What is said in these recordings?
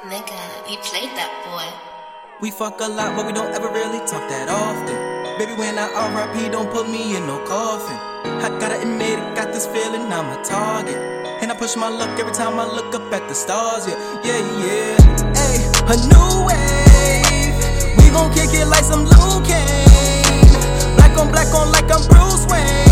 Nigga, he played that boy. We fuck a lot, but we don't ever really talk that often. Baby, when I RIP, don't put me in no coffin. I gotta admit it, got this feeling I'm a target. And I push my luck every time I look up at the stars, yeah, yeah, yeah. Hey, a new wave. We gon' kick it like some Liu Kang. Black on black on like I'm Bruce Wayne.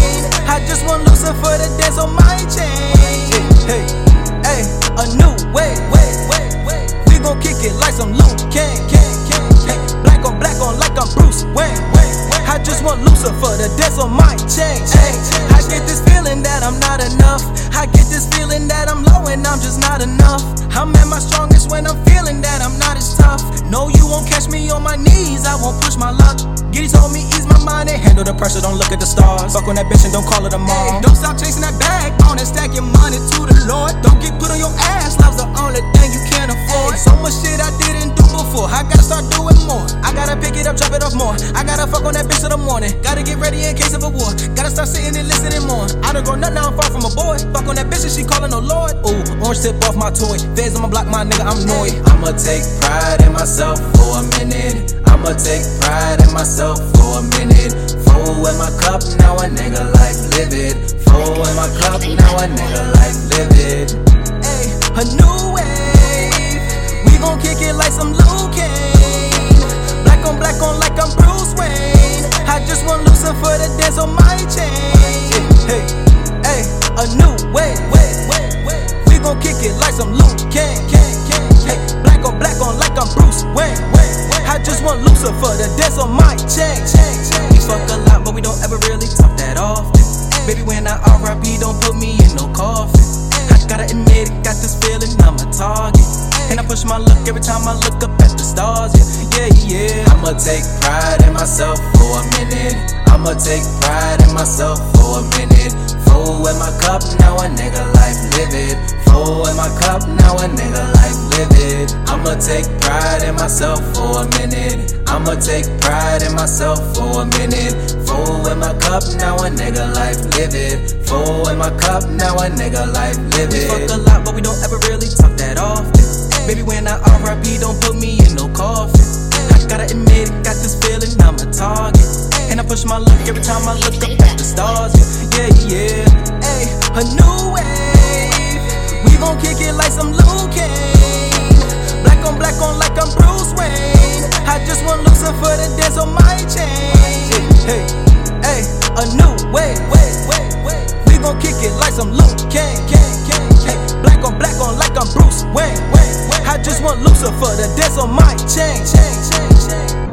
Want Lucifer to dance on my chain. Hey, I get this feeling that I'm not enough. I get this feeling that I'm low and I'm just not enough. I'm at my strongest when I'm feeling that I'm not as tough. No, you won't catch me on my knees. I won't push my luck. Giddy told me ease my mind and handle the pressure. Don't look at the stars. Fuck on that bitch and don't call it a mom. Don't stop chasing that bag. On and stack your money to the Lord. Don't get put on your ass. Love's the only thing you can afford. So much shit I didn't do before. I gotta start doing more. I gotta pick it up, drop it off more. I gotta fuck on that bitch in the morning. Gotta get ready in case of a war. Gotta start sitting and listening more. I done grown up now, I'm far from a boy. Fuck on that bitch and she calling no Lord. Ooh, orange tip off my toy. Feds on my block, my nigga, I'm annoyed. I'ma take pride in myself for a minute. I'ma take pride in myself for a minute. Full in my cup, now a nigga like live it. Full in my cup, now a nigga like live it. Ay, a new wave. We gon' kick it like some Kane. Black on like I'm Bruce Wayne. I just want Lucifer to dance on my chain. Hey, hey, a new wave, wave, wave, wave. We gon' kick it like some Liu Kang, Kane. Black on black on like I'm Bruce Wayne. I just want Lucifer to dance on my chain. We fuck a lot, but we don't ever really talk that often. Baby, when I RIP, don't put me in no coffin. I gotta admit it, got this feeling I'm a target. And I push my luck every time I look up at the stars, yeah, yeah, yeah. I'ma take pride in myself for a minute. I'ma take pride in myself for a minute. Full in my cup, now a nigga life live it. Full in my cup, now a nigga life live it. I'ma take pride in myself for a minute. I'ma take pride in myself for a minute. Full in my cup, now a nigga life live it. Full in my cup, now a nigga life live We fuck a lot, but we don't ever really talk that often. Baby, when I RIP, don't put me in no coffin. I gotta admit it, got this feeling I'm a target. And I push my luck every time I look up at the stars, yeah, yeah, yeah. Ay, a new wave. We gon' kick it like some Liu Kang. Black on black on like I'm Bruce Wayne. I just want Lucifer to dance on my chain. Hey, hey, a new wave, wave, wave, wave. We gon' kick it like some Liu Kang, Kane. Black on black on like I'm Bruce Wayne. I just want Lucifer to dance on my chain, chain, chain, chain.